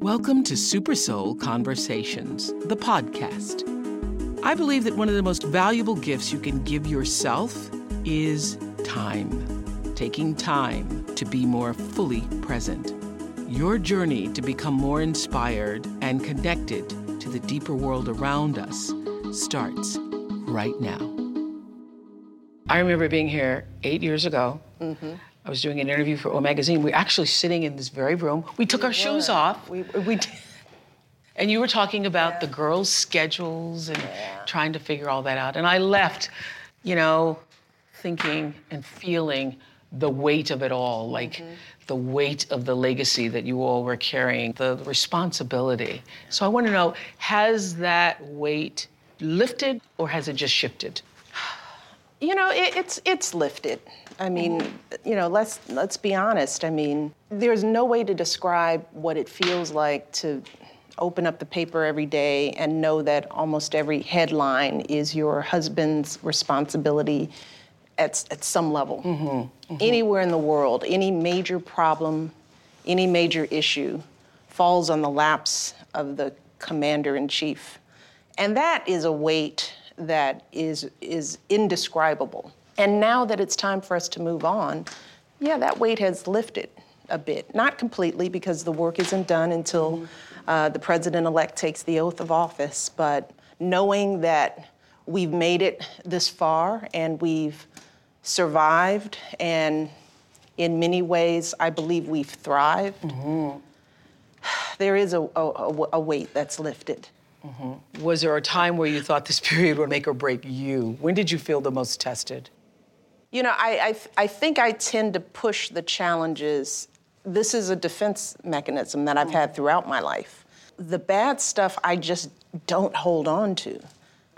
Welcome to Super Soul Conversations, the podcast. I believe that one of the most valuable gifts you can give yourself is time. Taking time to be more fully present. Your journey to become more inspired and connected to the deeper world around us starts right now. I remember being here eight years ago. Mm-hmm. I was doing an interview for O Magazine. We were actually sitting in this very room. We took we our were. shoes off. We, we did. And you were talking about yeah. the girls' schedules and yeah. trying to figure all that out. And I left, you know, thinking and feeling the weight of it all, like mm-hmm. the weight of the legacy that you all were carrying, the responsibility. So I want to know has that weight lifted or has it just shifted? You know, it, it's it's lifted. I mean, mm-hmm. you know, let's let's be honest. I mean, there's no way to describe what it feels like to open up the paper every day and know that almost every headline is your husband's responsibility at, at some level. Mm-hmm, mm-hmm. Anywhere in the world, any major problem, any major issue falls on the laps of the commander in chief. And that is a weight that is, is indescribable. And now that it's time for us to move on, yeah, that weight has lifted a bit. Not completely, because the work isn't done until mm-hmm. uh, the president elect takes the oath of office, but knowing that we've made it this far and we've survived, and in many ways, I believe we've thrived. Mm-hmm. There is a, a, a weight that's lifted. Mm-hmm. Was there a time where you thought this period would make or break you? When did you feel the most tested? You know, I, I, I think I tend to push the challenges. This is a defense mechanism that I've had mm-hmm. throughout my life. The bad stuff I just don't hold on to.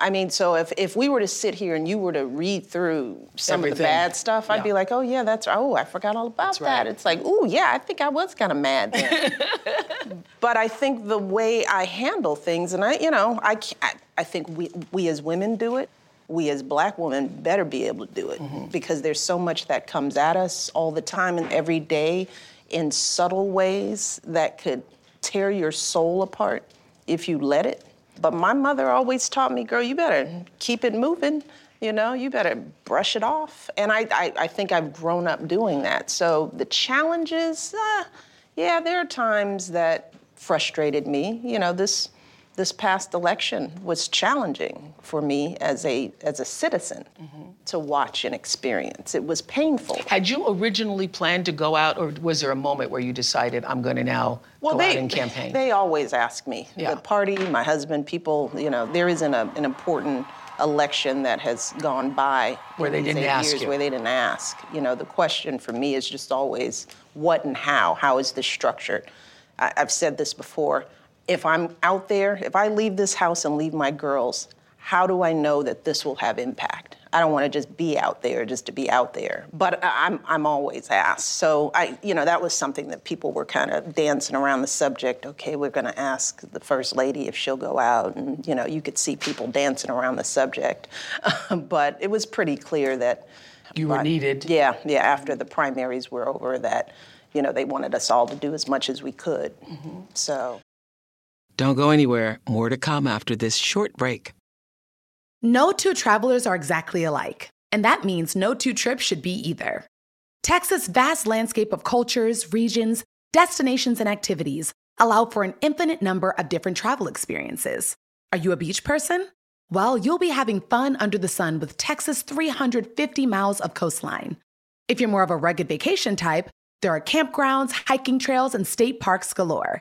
I mean, so if, if we were to sit here and you were to read through some Everything. of the bad stuff, I'd be like, oh yeah, that's oh I forgot all about that's that. Right. It's like, oh yeah, I think I was kind of mad then. but I think the way I handle things, and I, you know, I I, I think we we as women do it. We as black women better be able to do it mm-hmm. because there's so much that comes at us all the time and every day in subtle ways that could tear your soul apart if you let it. But my mother always taught me, girl, you better keep it moving. You know, you better brush it off. And I, I, I think I've grown up doing that. So the challenges, uh, yeah, there are times that frustrated me. You know, this this past election was challenging for me as a as a citizen mm-hmm. to watch and experience. It was painful. Had you originally planned to go out, or was there a moment where you decided I'm going to now well, go they, out and campaign? They always ask me. Yeah. The party, my husband, people. You know, there isn't a, an important election that has gone by where they didn't ask years you. where they didn't ask. You know, the question for me is just always what and how. How is this structured? I, I've said this before if I'm out there, if I leave this house and leave my girls, how do I know that this will have impact? I don't want to just be out there just to be out there. But I'm, I'm always asked. So I, you know, that was something that people were kind of dancing around the subject. Okay, we're going to ask the first lady if she'll go out, and you know, you could see people dancing around the subject. but it was pretty clear that you were needed. Yeah, yeah. After the primaries were over, that you know they wanted us all to do as much as we could. Mm-hmm. So. Don't go anywhere. More to come after this short break. No two travelers are exactly alike, and that means no two trips should be either. Texas' vast landscape of cultures, regions, destinations, and activities allow for an infinite number of different travel experiences. Are you a beach person? Well, you'll be having fun under the sun with Texas' 350 miles of coastline. If you're more of a rugged vacation type, there are campgrounds, hiking trails, and state parks galore.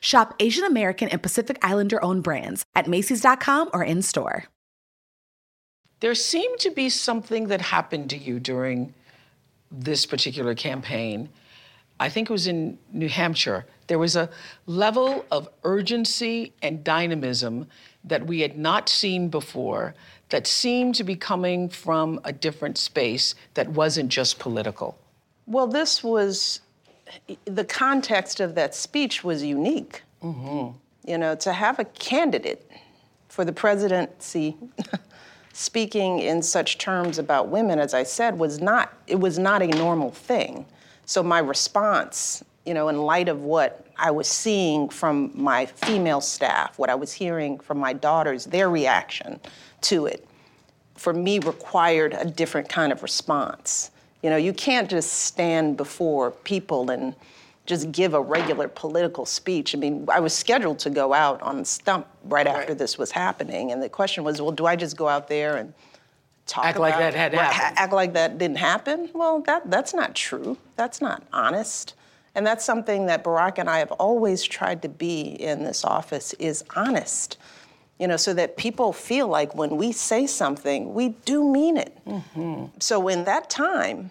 Shop Asian American and Pacific Islander owned brands at Macy's.com or in store. There seemed to be something that happened to you during this particular campaign. I think it was in New Hampshire. There was a level of urgency and dynamism that we had not seen before that seemed to be coming from a different space that wasn't just political. Well, this was the context of that speech was unique. Mm-hmm. You know, to have a candidate for the presidency speaking in such terms about women, as I said, was not it was not a normal thing. So my response, you know, in light of what I was seeing from my female staff, what I was hearing from my daughters, their reaction to it, for me required a different kind of response. You know, you can't just stand before people and just give a regular political speech. I mean, I was scheduled to go out on stump right, right. after this was happening, and the question was, well, do I just go out there and talk act like that had happened? Act like that didn't happen? Well, that that's not true. That's not honest. And that's something that Barack and I have always tried to be in this office is honest. You know, so that people feel like when we say something, we do mean it. Mm-hmm. So in that time,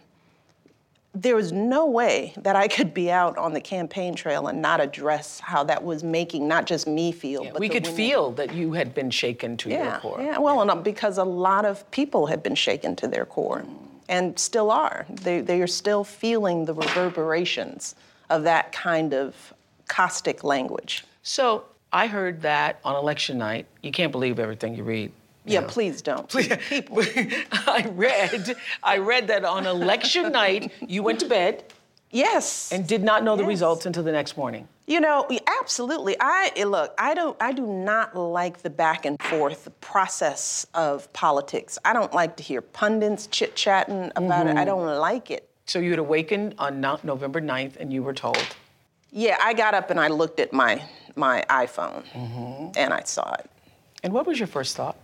there was no way that I could be out on the campaign trail and not address how that was making not just me feel, yeah, but we could women. feel that you had been shaken to yeah, your core. Yeah, well, yeah. because a lot of people had been shaken to their core, and still are. They they are still feeling the reverberations of that kind of caustic language. So I heard that on election night. You can't believe everything you read. Yeah, please don't. Please, people. I read, I read that on election night you went to bed. Yes. And did not know yes. the results until the next morning. You know, absolutely. I eh, look. I don't. I do not like the back and forth process of politics. I don't like to hear pundits chit chatting about mm-hmm. it. I don't like it. So you had awakened on November 9th, and you were told. Yeah, I got up and I looked at my my iPhone, mm-hmm. and I saw it. And what was your first thought?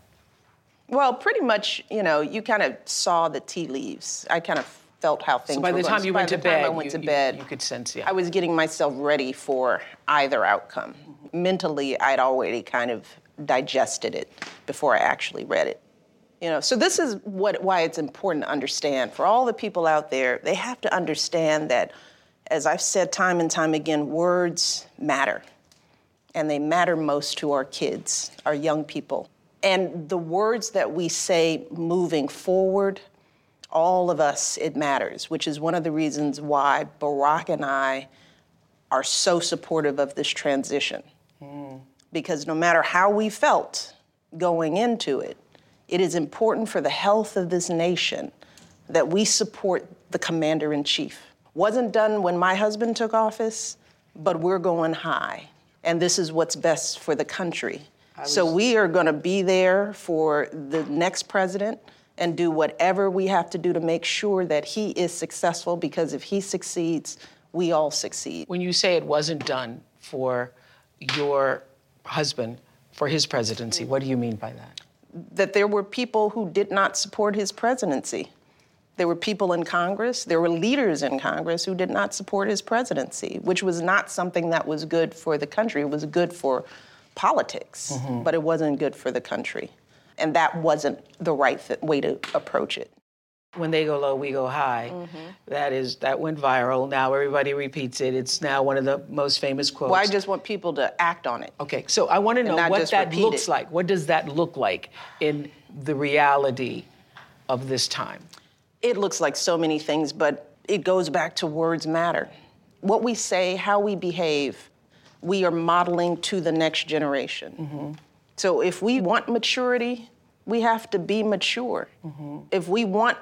Well, pretty much, you know, you kind of saw the tea leaves. I kind of felt how things. So by the time going. you by went the to time bed, I went you, to bed, you, could sense, yeah. I was getting myself ready for either outcome. Mentally, I'd already kind of digested it before I actually read it. You know, so this is what why it's important to understand for all the people out there. They have to understand that, as I've said time and time again, words matter, and they matter most to our kids, our young people. And the words that we say moving forward, all of us, it matters, which is one of the reasons why Barack and I are so supportive of this transition. Mm. Because no matter how we felt going into it, it is important for the health of this nation that we support the commander in chief. Wasn't done when my husband took office, but we're going high. And this is what's best for the country. Was... So we are going to be there for the next president and do whatever we have to do to make sure that he is successful because if he succeeds, we all succeed. When you say it wasn't done for your husband for his presidency, what do you mean by that? That there were people who did not support his presidency. There were people in Congress, there were leaders in Congress who did not support his presidency, which was not something that was good for the country. It was good for politics, mm-hmm. but it wasn't good for the country. And that wasn't the right th- way to approach it. When they go low, we go high. Mm-hmm. That is that went viral. Now everybody repeats it. It's now one of the most famous quotes. Well, I just want people to act on it. Okay, so I want to know what that looks it. like. What does that look like in the reality of this time? It looks like so many things, but it goes back to words matter. What we say, how we behave, we are modeling to the next generation. Mm-hmm. So if we want maturity, we have to be mature. Mm-hmm. If we want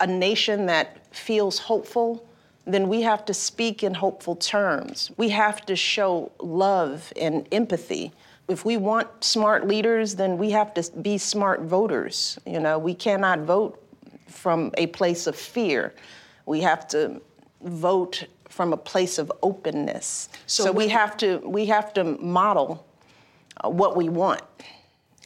a nation that feels hopeful, then we have to speak in hopeful terms. We have to show love and empathy. If we want smart leaders, then we have to be smart voters. You know, we cannot vote from a place of fear. We have to vote from a place of openness. So, so we have to we have to model uh, what we want.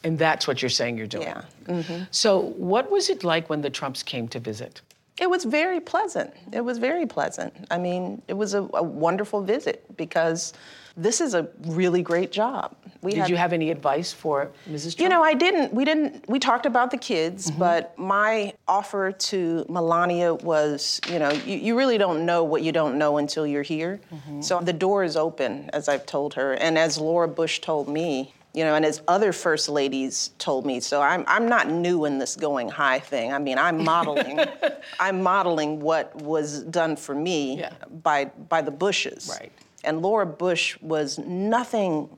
And that's what you're saying you're doing. Yeah. Mm-hmm. So what was it like when the Trumps came to visit? It was very pleasant. It was very pleasant. I mean, it was a, a wonderful visit because this is a really great job. We Did had, you have any advice for Mrs. Trump? You know, I didn't. We didn't. We talked about the kids, mm-hmm. but my offer to Melania was, you know, you, you, really don't know what you don't know until you're here. Mm-hmm. So the door is open, as I've told her, and as Laura Bush told me. You know, and as other first ladies told me, so I'm I'm not new in this going high thing. I mean, I'm modeling, I'm modeling what was done for me yeah. by by the Bushes. Right. And Laura Bush was nothing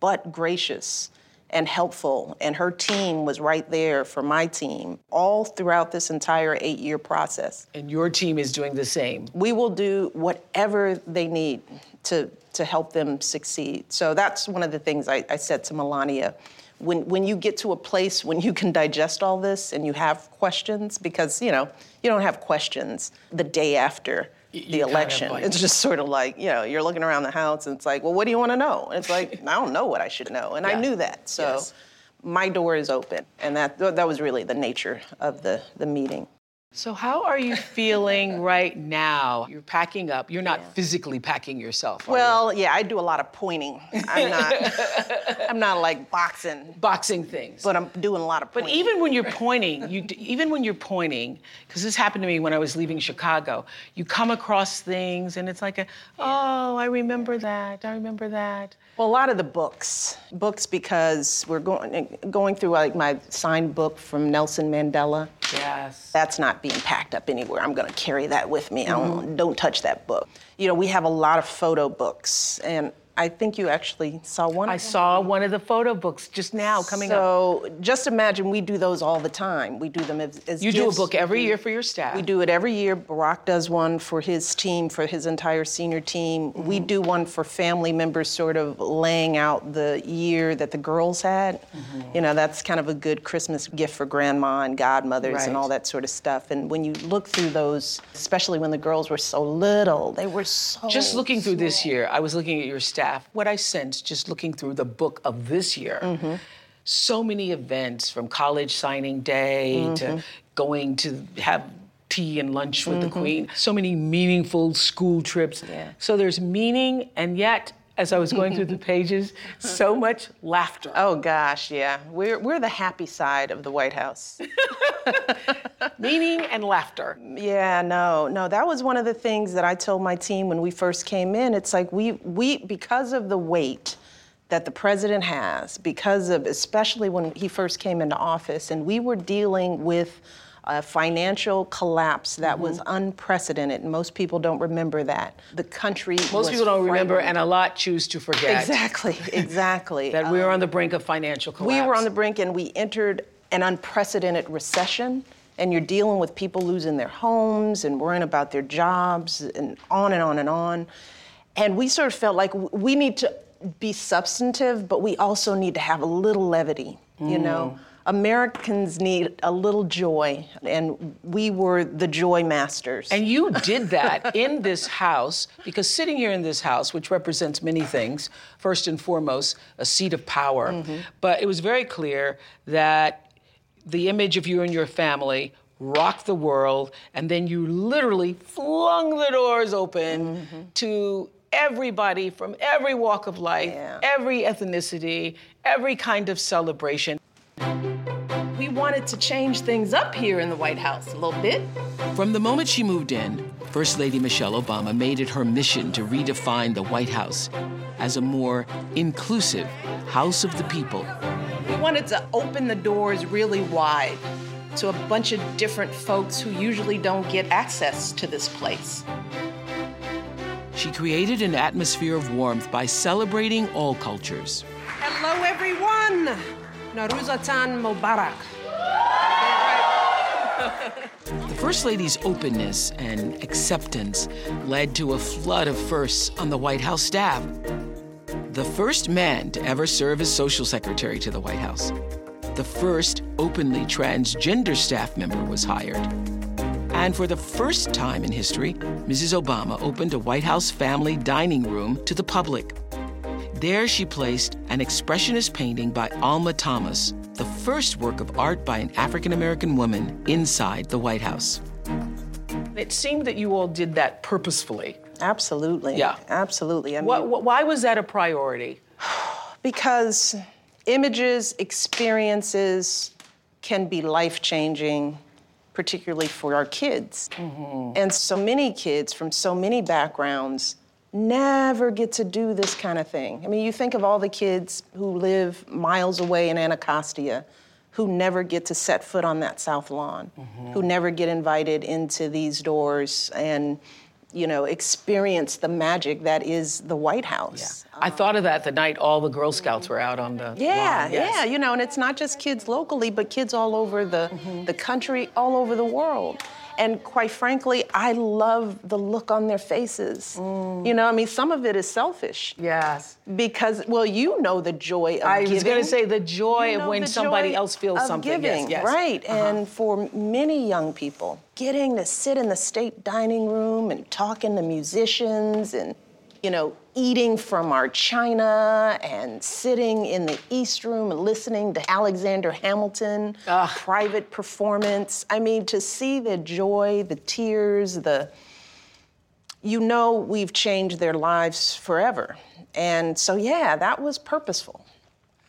but gracious and helpful, and her team was right there for my team all throughout this entire eight year process. And your team is doing the same. We will do whatever they need to, to help them succeed. So that's one of the things I, I said to Melania. When, when you get to a place when you can digest all this and you have questions, because you know, you don't have questions the day after the election. Kind of like, it's just sort of like, you know, you're looking around the house and it's like, well, what do you want to know? And it's like, I don't know what I should know. And yeah. I knew that. So yes. my door is open. And that, that was really the nature of the, the meeting. So, how are you feeling right now? You're packing up. You're not yeah. physically packing yourself. Well, you? yeah, I do a lot of pointing. I'm not. I'm not like boxing. Boxing things. But I'm doing a lot of. Pointing. But even when you're pointing, you even when you're pointing, because this happened to me when I was leaving Chicago. You come across things, and it's like a, oh, I remember that. I remember that. Well, a lot of the books, books because we're going going through like my signed book from Nelson Mandela. Yes. That's not being packed up anywhere. I'm going to carry that with me. Mm-hmm. I don't, don't touch that book. You know, we have a lot of photo books, and I think you actually saw one. I saw one of the photo books just now coming so, up. So just imagine we do those all the time. We do them as, as you gifts. do a book every year for your staff. We do it every year. Barack does one for his team, for his entire senior team. Mm-hmm. We do one for family members, sort of laying out the year that the girls had. Mm-hmm. You know, that's kind of a good Christmas gift for grandma and godmothers right. and all that sort of stuff. And when you look through those, especially when the girls were so little, they were so. Just looking small. through this year, I was looking at your staff what I sense just looking through the book of this year, mm-hmm. so many events from college signing day mm-hmm. to going to have tea and lunch with mm-hmm. the queen, so many meaningful school trips. Yeah. So there's meaning, and yet as I was going through the pages, so much laughter. Oh gosh, yeah. We're we're the happy side of the White House. Meaning and laughter. Yeah, no, no. That was one of the things that I told my team when we first came in. It's like we we because of the weight that the president has, because of especially when he first came into office, and we were dealing with a financial collapse that mm-hmm. was unprecedented. Most people don't remember that. The country. Most people don't remember, and a lot choose to forget. Exactly, exactly. that we were on the brink of financial collapse. We were on the brink, and we entered an unprecedented recession. And you're dealing with people losing their homes and worrying about their jobs and on and on and on. And we sort of felt like we need to be substantive, but we also need to have a little levity, you mm. know? Americans need a little joy, and we were the joy masters. And you did that in this house, because sitting here in this house, which represents many things, first and foremost, a seat of power, mm-hmm. but it was very clear that the image of you and your family rocked the world, and then you literally flung the doors open mm-hmm. to everybody from every walk of life, yeah. every ethnicity, every kind of celebration. We wanted to change things up here in the White House a little bit. From the moment she moved in, First Lady Michelle Obama made it her mission to redefine the White House as a more inclusive house of the people. We wanted to open the doors really wide to a bunch of different folks who usually don't get access to this place. She created an atmosphere of warmth by celebrating all cultures. Hello, everyone. Nowruzatan Mubarak. The First Lady's openness and acceptance led to a flood of firsts on the White House staff. The first man to ever serve as social secretary to the White House the first openly transgender staff member was hired. And for the first time in history, Mrs. Obama opened a White House family dining room to the public. There she placed an expressionist painting by Alma Thomas, the first work of art by an African American woman inside the White House. It seemed that you all did that purposefully. Absolutely. Yeah. Absolutely. I mean, why was that a priority? Because images, experiences can be life changing, particularly for our kids. Mm-hmm. And so many kids from so many backgrounds never get to do this kind of thing. I mean, you think of all the kids who live miles away in Anacostia who never get to set foot on that South Lawn, mm-hmm. who never get invited into these doors and you know, experience the magic that is the White House. Yeah. I thought of that the night all the Girl Scouts were out on the Yeah, lawn. Yes. yeah, you know, and it's not just kids locally, but kids all over the mm-hmm. the country, all over the world. And quite frankly, I love the look on their faces. Mm. You know, I mean, some of it is selfish. Yes. Because, well, you know the joy of I giving. was going to say the joy you of when somebody else feels something. Giving, yes, yes. Right. Uh-huh. And for many young people, getting to sit in the state dining room and talking to musicians and you know, eating from our china and sitting in the East Room and listening to Alexander Hamilton, Ugh. private performance. I mean, to see the joy, the tears, the, you know, we've changed their lives forever. And so, yeah, that was purposeful.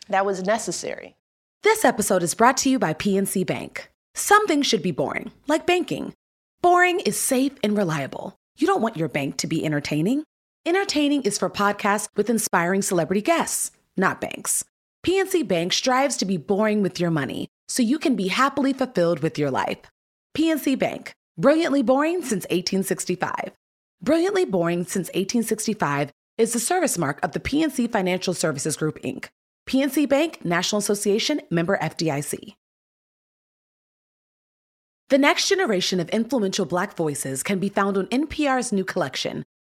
That was necessary. This episode is brought to you by PNC Bank. Something should be boring, like banking. Boring is safe and reliable. You don't want your bank to be entertaining. Entertaining is for podcasts with inspiring celebrity guests, not banks. PNC Bank strives to be boring with your money so you can be happily fulfilled with your life. PNC Bank, brilliantly boring since 1865. Brilliantly boring since 1865 is the service mark of the PNC Financial Services Group, Inc. PNC Bank, National Association, member FDIC. The next generation of influential Black voices can be found on NPR's new collection,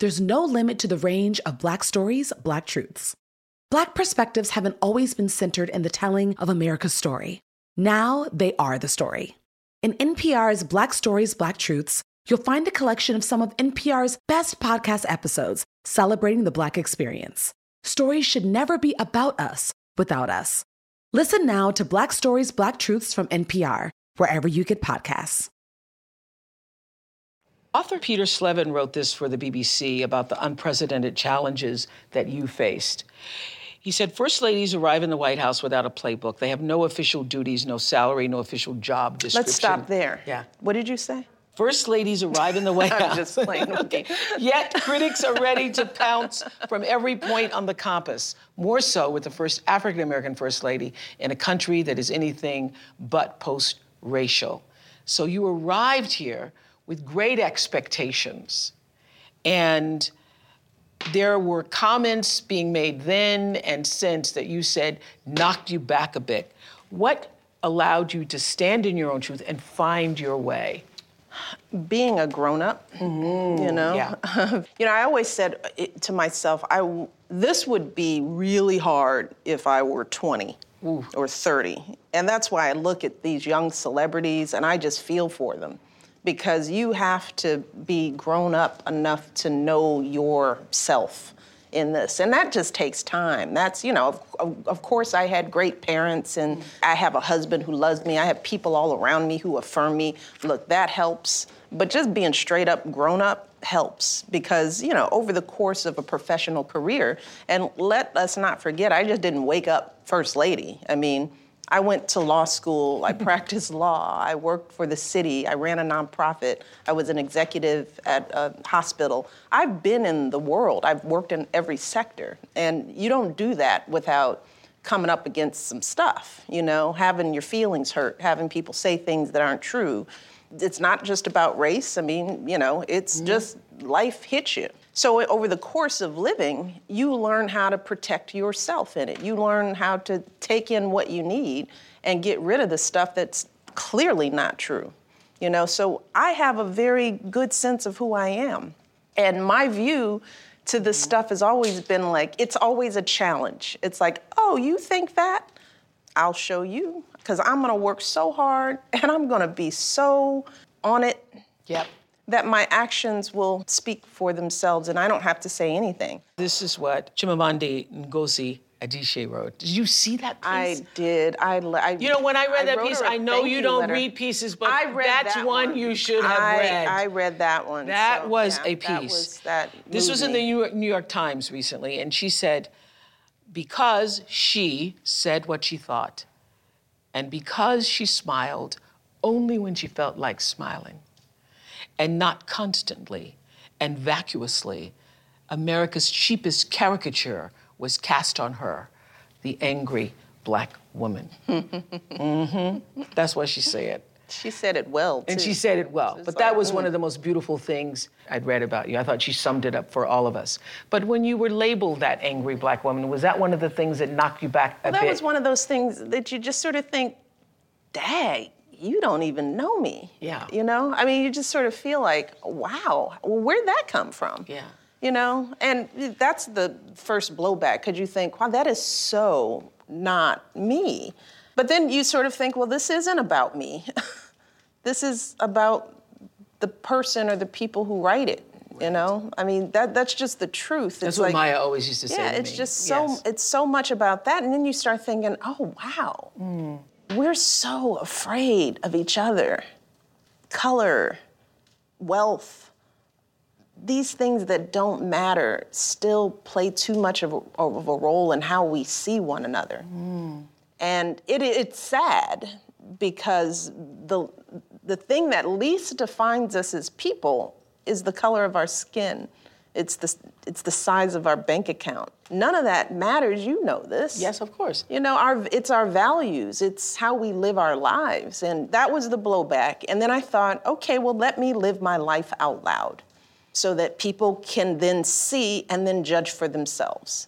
there's no limit to the range of Black stories, Black truths. Black perspectives haven't always been centered in the telling of America's story. Now they are the story. In NPR's Black Stories, Black Truths, you'll find a collection of some of NPR's best podcast episodes celebrating the Black experience. Stories should never be about us without us. Listen now to Black Stories, Black Truths from NPR, wherever you get podcasts. Author Peter Slevin wrote this for the BBC about the unprecedented challenges that you faced. He said, First ladies arrive in the White House without a playbook. They have no official duties, no salary, no official job description. Let's stop there. Yeah. What did you say? First ladies arrive in the White House. I'm just playing. okay. Yet critics are ready to pounce from every point on the compass. More so with the first African American First Lady in a country that is anything but post racial. So you arrived here with great expectations. And there were comments being made then and since that you said knocked you back a bit. What allowed you to stand in your own truth and find your way? being a grown up, mm-hmm. you know. yeah. you know, I always said to myself, I this would be really hard if I were 20 or 30. And that's why I look at these young celebrities and I just feel for them because you have to be grown up enough to know yourself in this. And that just takes time. That's you know of, of course i had great parents and i have a husband who loves me. I have people all around me who affirm me. Look that helps. But just being straight up grown up helps because you know over the course of a professional career and let us not forget i just didn't wake up first lady. I mean I went to law school, I practiced law, I worked for the city, I ran a nonprofit, I was an executive at a hospital. I've been in the world, I've worked in every sector, and you don't do that without coming up against some stuff, you know, having your feelings hurt, having people say things that aren't true. It's not just about race, I mean, you know, it's mm-hmm. just life hits you. So over the course of living, you learn how to protect yourself in it. You learn how to take in what you need and get rid of the stuff that's clearly not true. You know, so I have a very good sense of who I am. And my view to this stuff has always been like it's always a challenge. It's like, "Oh, you think that? I'll show you." Cuz I'm going to work so hard and I'm going to be so on it. Yep that my actions will speak for themselves and I don't have to say anything. This is what Chimamanda Ngozi Adichie wrote. Did you see that piece? I did. I, I You know, when I read I that piece, I know you don't letter. read pieces, but that's that one, one, you should have I, read. I read that one. That so, was yeah, a piece. That was that this was in the New York, New York Times recently, and she said, because she said what she thought, and because she smiled only when she felt like smiling, and not constantly and vacuously, America's cheapest caricature was cast on her the angry black woman. mm-hmm. That's what she said. She said it well, too. And she said it well. But like, that was mm. one of the most beautiful things I'd read about you. I thought she summed it up for all of us. But when you were labeled that angry black woman, was that one of the things that knocked you back a well, that bit? That was one of those things that you just sort of think, dang, you don't even know me. Yeah. You know? I mean, you just sort of feel like, wow, well, where'd that come from? Yeah. You know? And that's the first blowback, because you think, wow, that is so not me. But then you sort of think, well, this isn't about me. this is about the person or the people who write it. Right. You know, I mean that that's just the truth. That's it's what like, Maya always used to say. Yeah, to it's me. just so yes. it's so much about that, and then you start thinking, oh wow, mm we're so afraid of each other. Color, wealth, these things that don't matter still play too much of a, of a role in how we see one another. Mm. And it, it's sad because the, the thing that least defines us as people is the color of our skin. It's the, it's the size of our bank account. None of that matters. You know this. Yes, of course. You know, our, it's our values, it's how we live our lives. And that was the blowback. And then I thought, okay, well, let me live my life out loud so that people can then see and then judge for themselves.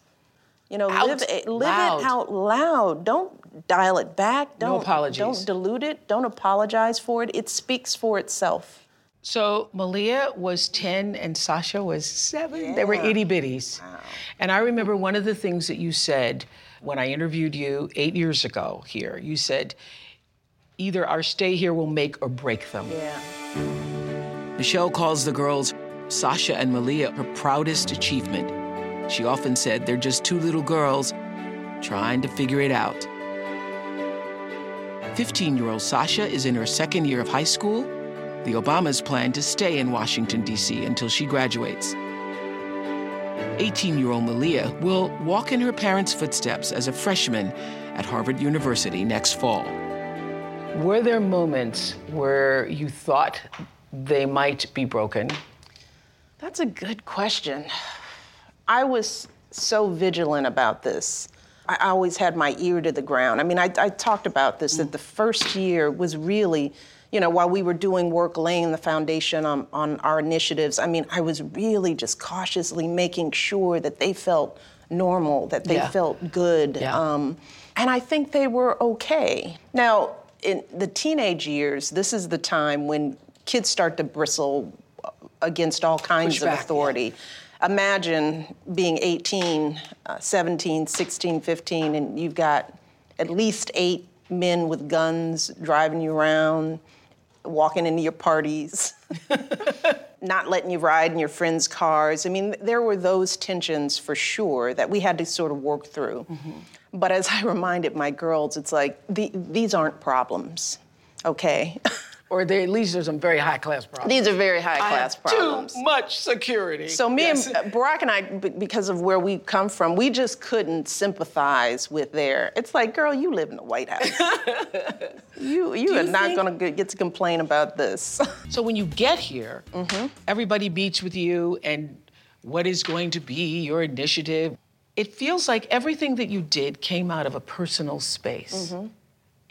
You know, out live, it, live it out loud. Don't dial it back. Don't, no apologies. Don't dilute it. Don't apologize for it. It speaks for itself. So Malia was 10 and Sasha was seven. Yeah. They were itty bitties. Wow. And I remember one of the things that you said when I interviewed you eight years ago here. You said, either our stay here will make or break them. Yeah. Michelle calls the girls Sasha and Malia her proudest achievement. She often said they're just two little girls trying to figure it out. 15 year old Sasha is in her second year of high school the Obamas plan to stay in Washington, D.C. until she graduates. 18 year old Malia will walk in her parents' footsteps as a freshman at Harvard University next fall. Were there moments where you thought they might be broken? That's a good question. I was so vigilant about this. I always had my ear to the ground. I mean, I, I talked about this that the first year was really you know, while we were doing work laying the foundation on, on our initiatives, I mean, I was really just cautiously making sure that they felt normal, that they yeah. felt good. Yeah. Um, and I think they were okay. Now, in the teenage years, this is the time when kids start to bristle against all kinds Push of back, yeah. authority. Imagine being 18, uh, 17, 16, 15, and you've got at least eight men with guns driving you around, walking into your parties, not letting you ride in your friends' cars. I mean, there were those tensions for sure that we had to sort of work through. Mm-hmm. But as I reminded my girls, it's like the, these aren't problems, okay? Or they, at least there's some very high class problems. these are very high class have problems. Too much security. So me Yes. and uh, Barack and I, b- because of where we come from, we just couldn't sympathize with their. It's like, girl, you live in the White House. you you are you not think- going to get to complain about this. So when you get here, Mm-hmm. everybody meets with you and what is going to be your initiative. It feels like everything that you did came out of a personal space.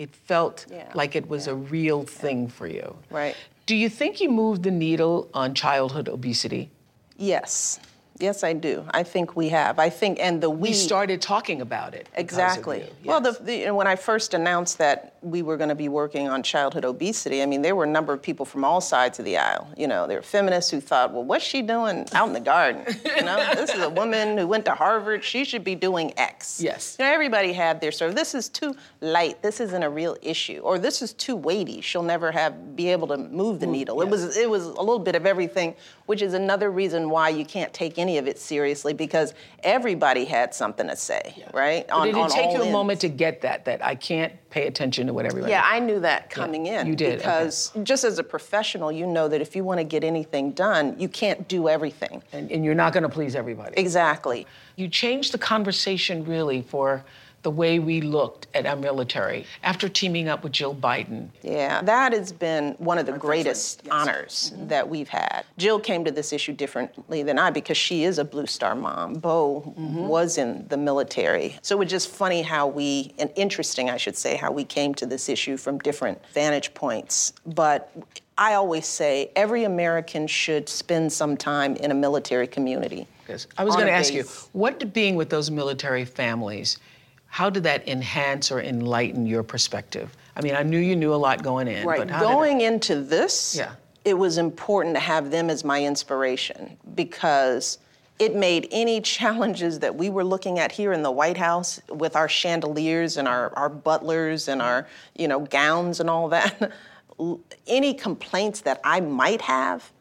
It felt. Yeah, like it was a real thing for you. Right. Do you think you moved the needle on childhood obesity? yes, yes, I do. I think we have. I think, and the we. We started talking about it. Exactly. you. Well, the, the, when I first announced that we were going to be working on childhood obesity, I mean, there were a number of people from all sides of the aisle. You know, there were feminists who thought, well, what's she doing out in the garden? You know, this is a woman who went to Harvard. She should be doing X. Yes. You know, everybody had their sort of, this is too light. This isn't a real issue. Or this is too weighty. She'll never have be able to move the mm, needle. It was it was a little bit of everything, which is another reason why you can't take any of it seriously because everybody had something to say, right? But did it take you a ends. moment to get that, that I can't pay attention to what everybody Yeah, I knew that coming in. you did, okay. Because just as a professional, you know that if you want to get anything done, you can't do everything. and, and you're not going to please everybody. Exactly. You changed the conversation really for the way we looked at our military after teaming up with Jill Biden. Yeah, that has been one of the greatest honors Mm-hmm. that we've had. Jill came to this issue differently than I because she is a Blue Star mom. Beau Mm-hmm. was in the military. So it was just funny how we, and interesting, I should say, how we came to this issue from different vantage points. But I always say every American should spend some time in a military community. I was going to ask you, what did being with those military families, how did that enhance or enlighten your perspective? I mean, I knew you knew a lot going in, Right. but how did it- Going into this, Yeah. it was important to have them as my inspiration because it made any challenges that we were looking at here in the White House with our chandeliers and our, our butlers and our, you know, gowns and all that, any complaints that I might have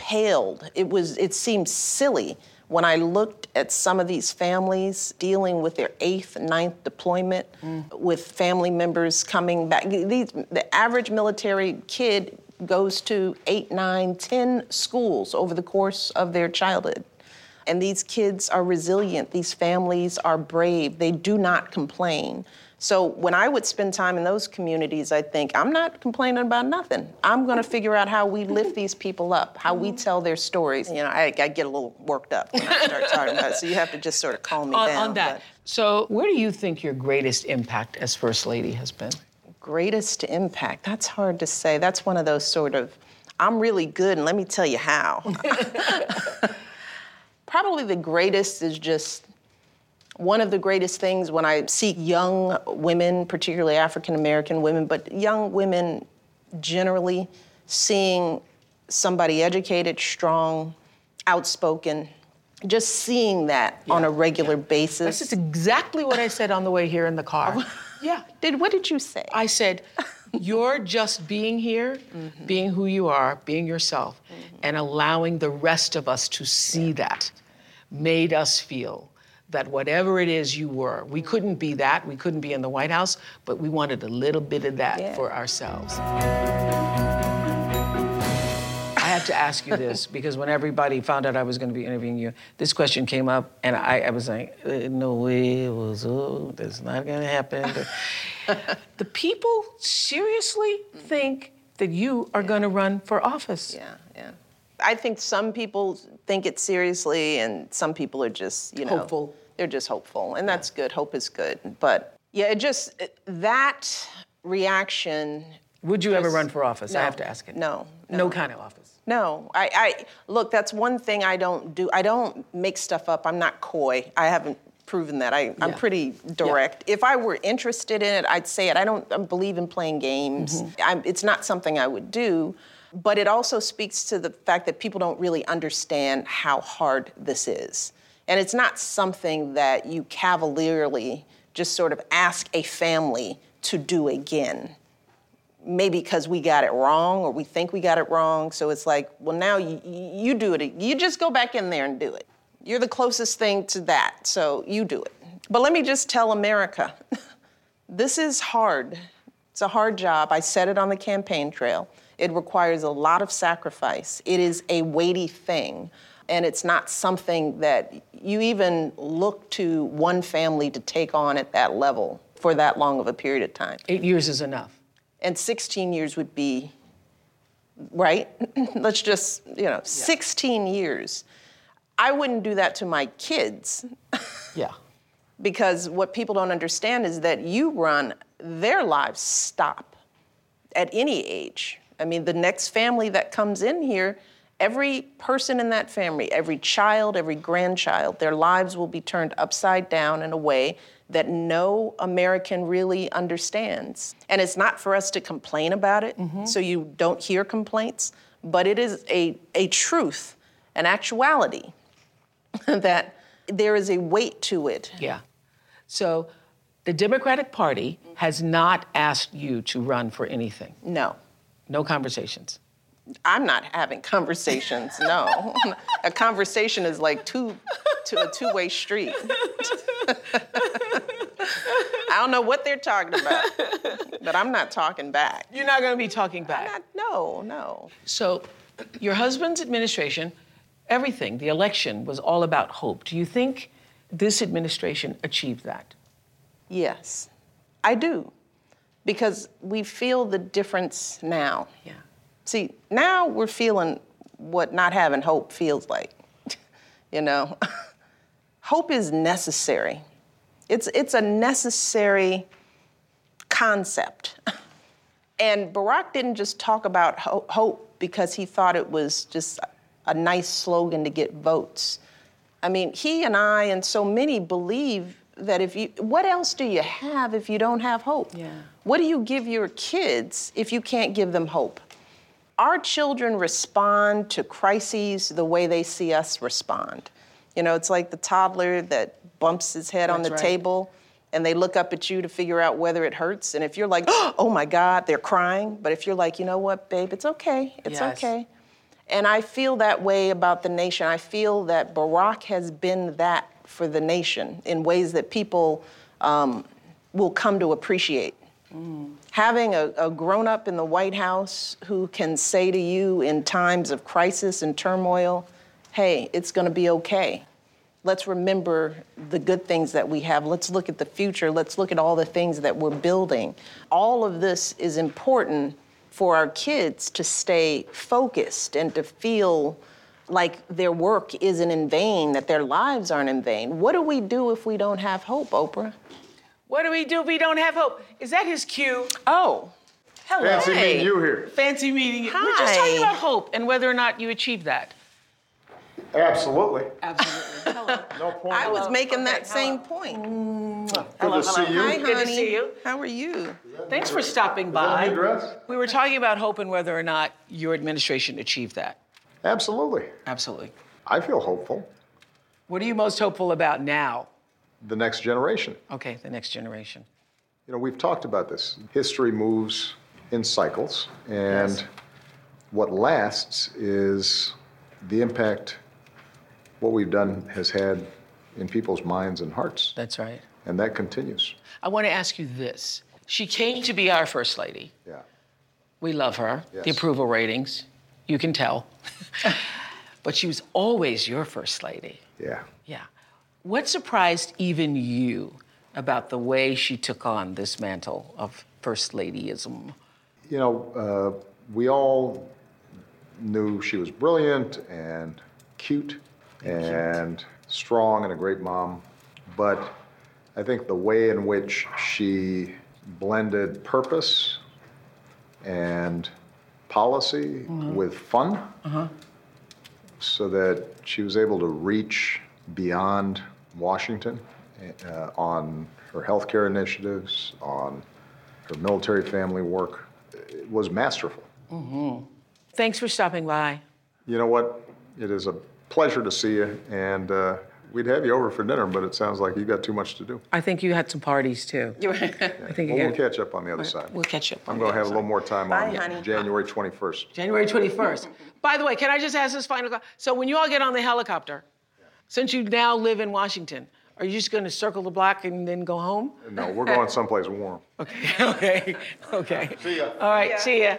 paled. It was it seemed silly when I looked at some of these families dealing with their eighth, ninth deployment, mm. with family members coming back. These, the average military kid goes to eight, nine, ten schools over the course of their childhood. And these kids are resilient. These families are brave. They do not complain. So when I would spend time in those communities, I think, I'm not complaining about nothing. I'm going to figure out how we lift these people up, how we mm-hmm. tell their stories. You know, I, I get a little worked up when I start talking about it, so you have to just sort of calm me on, down. on that. but- So, where do you think your greatest impact as First Lady has been? Greatest impact, that's hard to say. That's one of those sort of, I'm really good, and let me tell you how. Probably the greatest is just one of the greatest things when I see young women, particularly African American women, but young women generally, seeing somebody educated, strong, outspoken, just seeing that on a regular basis. This is exactly what I said on the way here in the car. yeah. Did what did you say? I said, you're just being here, mm-hmm. being who you are, being yourself, mm-hmm. and allowing the rest of us to see that made us feel that whatever it is you were, we mm-hmm. couldn't be that, we couldn't be in the White House, but we wanted a little bit of that Yeah. for ourselves. I have to ask you this because when everybody found out I was going to be interviewing you, this question came up, and I, I was like, "Uh, "No way, it was. Oh, that's not going to happen." the people seriously mm-hmm. think that you are going to run for office. Yeah, yeah. I think some people think it seriously, and some people are just, you know, Hopeful. They're just hopeful, and that's good. Hope is good. But yeah, it just that reaction. Would you ever run for office? I have to ask it. No, No, no. kind of office. No, I, I look. That's one thing I don't do. I don't make stuff up. I'm not coy. I haven't proven that. I, I'm Yeah. pretty direct. If I were interested in it, I'd say it. I don't I believe in playing games. Mm-hmm. I'm, it's not something I would do. But it also speaks to the fact that people don't really understand how hard this is. And it's not something that you cavalierly just sort of ask a family to do again maybe because we got it wrong or we think we got it wrong. So it's like, well, now you, you do it. You just go back in there and do it. You're the closest thing to that, so you do it. But let me just tell America this is hard. It's a hard job. I said it on the campaign trail. It requires a lot of sacrifice, it is a weighty thing. And it's not something that you even look to one family to take on at that level for that long of a period of time. Eight years is enough. and 16 years would be right? Let's just you know 16 years. I wouldn't do that to my kids. Yeah. because what people don't understand is that you run their lives stop at any age. I mean the next family that comes in here every person in that family every child every grandchild their lives will be turned upside down in a way that no american really understands and it's not for us to complain about it mm-hmm. so you don't hear complaints but it is a, a truth an actuality that there is a weight to it Yeah. So the Democratic Party has not asked you to run for anything. no No conversations. I'm not having conversations. No, a conversation is like two, to a two-way street. I don't know what they're talking about, but I'm not talking back. You're not going to be talking back. Not- no, no. So, your husband's administration, everything, the election was all about hope. Do you think this administration achieved that? Yes, I do, because we feel the difference now. Yeah. See, now we're feeling what not having hope feels like. you know, hope is necessary. It's it's a necessary concept. And Barack didn't just talk about ho- hope because he thought it was just a nice slogan to get votes. I mean, he and I and so many believe that if you, what else do you have if you don't have hope? Yeah. What do you give your kids if you can't give them hope? Our children respond to crises the way they see us respond. You know, it's like the toddler that bumps his head on the right. table and they look up at you to figure out whether it hurts. And if you're like, oh my God, they're crying. But if you're like, you know what, babe, it's okay. It's Yes. okay. And I feel that way about the nation. I feel that Barack has been that for the nation in ways that people um, will come to appreciate. Having a, a grown up in the White House who can say to you in times of crisis and turmoil, hey, it's going to be okay. Let's remember the good things that we have. Let's look at the future. Let's look at all the things that we're building. All of this is important for our kids to stay focused and to feel like their work isn't in vain, that their lives aren't in vain. What do we do if we don't have hope, Oprah? What do we do if we don't have hope? Is that his cue? Oh, Hello. Fancy Hey. meeting you here. Fancy meeting you. We're just talking about hope and whether or not you achieved that. Absolutely. Absolutely. Hello. No point. I was making Okay, that same hello. point. Good to see you. Hi, honey. Good to see you. How are you? Thanks for stopping by. a new dress? We were talking about hope and whether or not your administration achieved that. Absolutely. Absolutely. I feel hopeful. What are you most hopeful about now? The next generation. Okay, the next generation. You know, we've talked about this. History moves in cycles, and Yes. what lasts is the impact what we've done has had in people's minds and hearts, That's right. and that continues. I want to ask you this. She came to be our first lady. Yeah. We love her. Yes. The approval ratings, you can tell. but she was always your first lady. Yeah. Yeah. What surprised even you about the way she took on this mantle of first ladyism? You know, uh, we all knew she was brilliant and cute and strong and a great mom, but I think the way in which she blended purpose and policy with fun so that she was able to reach beyond Washington uh, on her healthcare initiatives, on her military family work. It was masterful. Mm-hmm. Thanks for stopping by. You know what? It is a pleasure to see you, and uh, we'd have you over for dinner, but it sounds like you got too much to do. I think you had some parties too. I think you Well, we'll catch up on the other side. We'll catch up. I'm going to have a little more time Bye, on honey. January 21st. January 21st. By the way, can I just ask this final question? So when you all get on the helicopter, since you now live in Washington, are you just going to circle the block and then go home? No, we're going someplace warm. Okay, okay, okay. See ya. All right, see ya.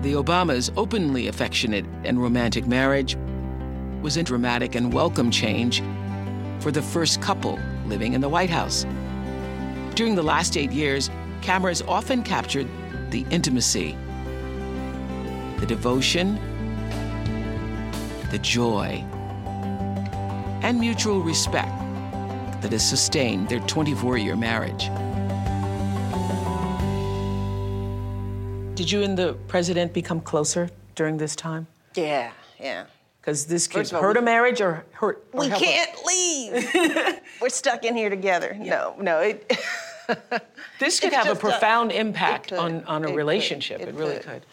The Obamas' openly affectionate and romantic marriage was a dramatic and welcome change for the first couple living in the White House. During the last eight years, cameras often captured the intimacy, the devotion, the joy, and mutual respect that has sustained their 24 year marriage. Did you and the president become closer during this time? Yeah, yeah. Because this could First of all, hurt we- a marriage or hurt. or We can't leave. We're stuck in here together. No, no. It, This could have a just a- profound impact could. on, on It a could. relationship. It It, really could. could.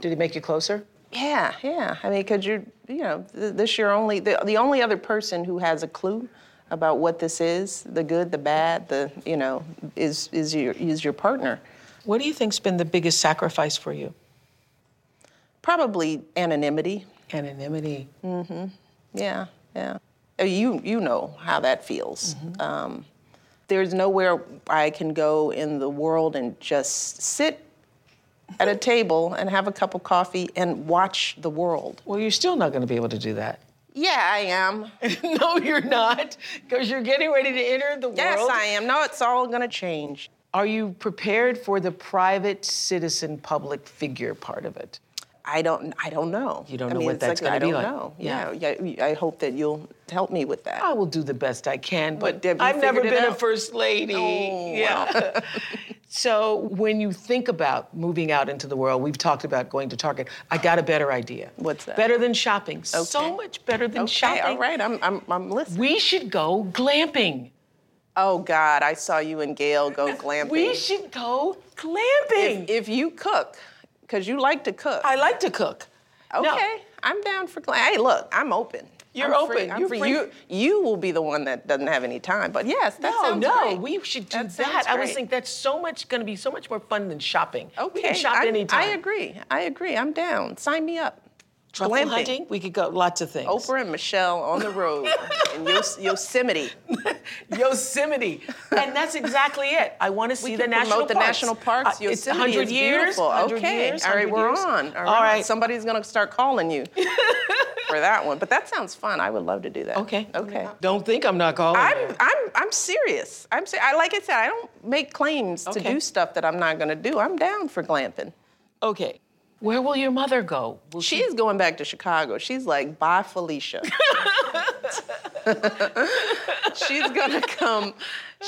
Did it make you closer? yeah, yeah. I mean, because you're, you know, th- this your only, the, the only other person who has a clue about what this is, the good, the bad, the, you know, is is your is your partner. What do you think's been the biggest sacrifice for you? Probably anonymity. Anonymity. Mm-hmm. Yeah, yeah. Uh, You you know how that feels. Mm-hmm. Um, there's nowhere I can go in the world and just sit at a table and have a cup of coffee and watch the world. Well, you're still not going to be able to do that. Yeah, I am. no, you're not, because you're getting ready to enter the Yes, world. Yes, I am. No, it's all gonna change. Are you prepared for the private citizen public figure part of it? I don't. I don't know. You don't I know mean, what that's like, gonna be like. I don't know. Yeah. Yeah. yeah. I hope that you'll help me with that. I will do the best I can, but, have you I've never been a first lady. Oh, yeah. so when you think about moving out into the world, we've talked about going to Target. I got a better idea. What's that? Better than shopping. So much better than okay. shopping. All right. I'm. I'm. I'm listening. We should go glamping. Oh God, I saw you and Gayle go glamping. We should go glamping. if, if you cook, because you like to cook. I like to cook. okay, No, I'm down for glamping. Hey, look, I'm open. You're I'm free. open. I'm You're free. free. You you will be the one that doesn't have any time. But yes, that no, sounds no, great. we should do That that. I was great. think that's so much going to be so much more fun than shopping. Okay, we can shop I, anytime. I agree. I agree. I'm down. Sign me up. Truffle Glamping. hunting, we could go lots of things. Oprah and Michelle on the road in Yos- Yosemite. Yosemite, and that's exactly it. I want to see We the can national promote the parks. national parks. Uh, it's Yosemite 100 years. beautiful. 100 okay. years, All right, 100 we're years. on. All right. All right. Somebody's gonna start calling you for that one. But that sounds fun. I would love to do that. Okay. Okay. Don't think I'm not calling. I'm you. I'm I'm serious. I'm ser- I like I said, I don't make claims to do stuff that I'm not gonna do. I'm down for glamping. Okay. Where will your mother go? Will she? She's going back to Chicago. She's like, bye, Felicia. She's gonna come.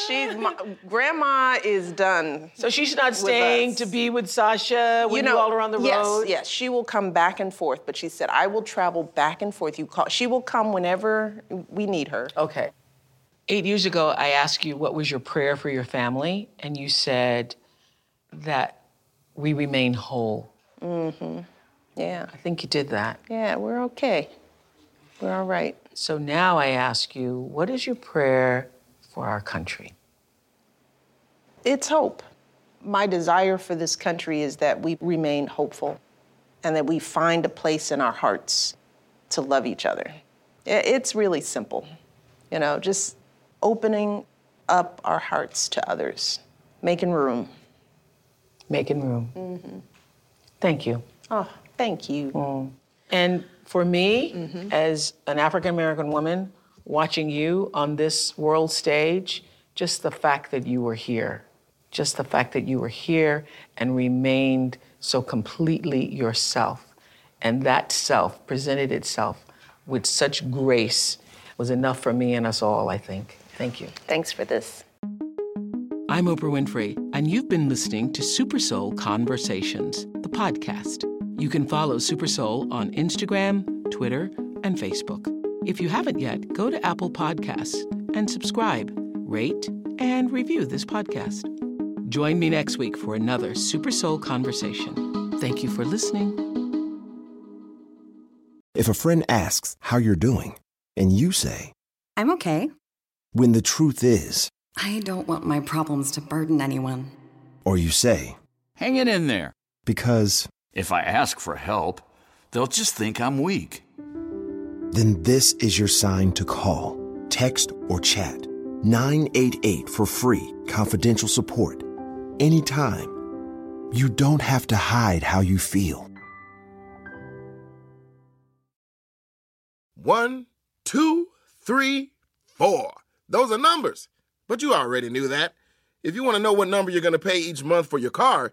She's my, grandma is done. So she's not staying to be with Sasha when you, know, all are on the yes, road. Yes, she will come back and forth, but she said I will travel back and forth. You call. She will come whenever we need her. Okay. Eight years ago, I asked you what was your prayer for your family, and you said that we remain whole. Mm-hmm. Yeah, I think you did that. yeah, we're okay. We're all right. So now I ask you, what is your prayer for our country? It's hope. My desire for this country is that we remain hopeful and that we find a place in our hearts to love each other. It's really simple, you know, just opening up our hearts to others, making room. Making room. Mm-hmm. Thank you. Oh, thank you. Mm. And for me, as an African American woman, watching you on this world stage, just the fact that you were here, just the fact that you were here and remained so completely yourself, and that self presented itself with such grace was enough for me and us all, I think. Thank you. Thanks for this. I'm Oprah Winfrey, and you've been listening to Super Soul Conversations, the podcast. You can follow Super Soul on Instagram, Twitter, and Facebook. If you haven't yet, go to Apple Podcasts and subscribe, rate, and review this podcast. Join me next week for another Super Soul conversation. Thank you for listening. If a friend asks how you're doing, and you say, I'm okay. when the truth is, I don't want my problems to burden anyone. or you say, Hang it in there. Because, If I ask for help, they'll just think I'm weak. then this is your sign to call, text, or chat 988 for free, confidential support. Anytime. You don't have to hide how you feel. One, two, three, four. Those are numbers. But you already knew that. If you want to know what number you're going to pay each month for your car,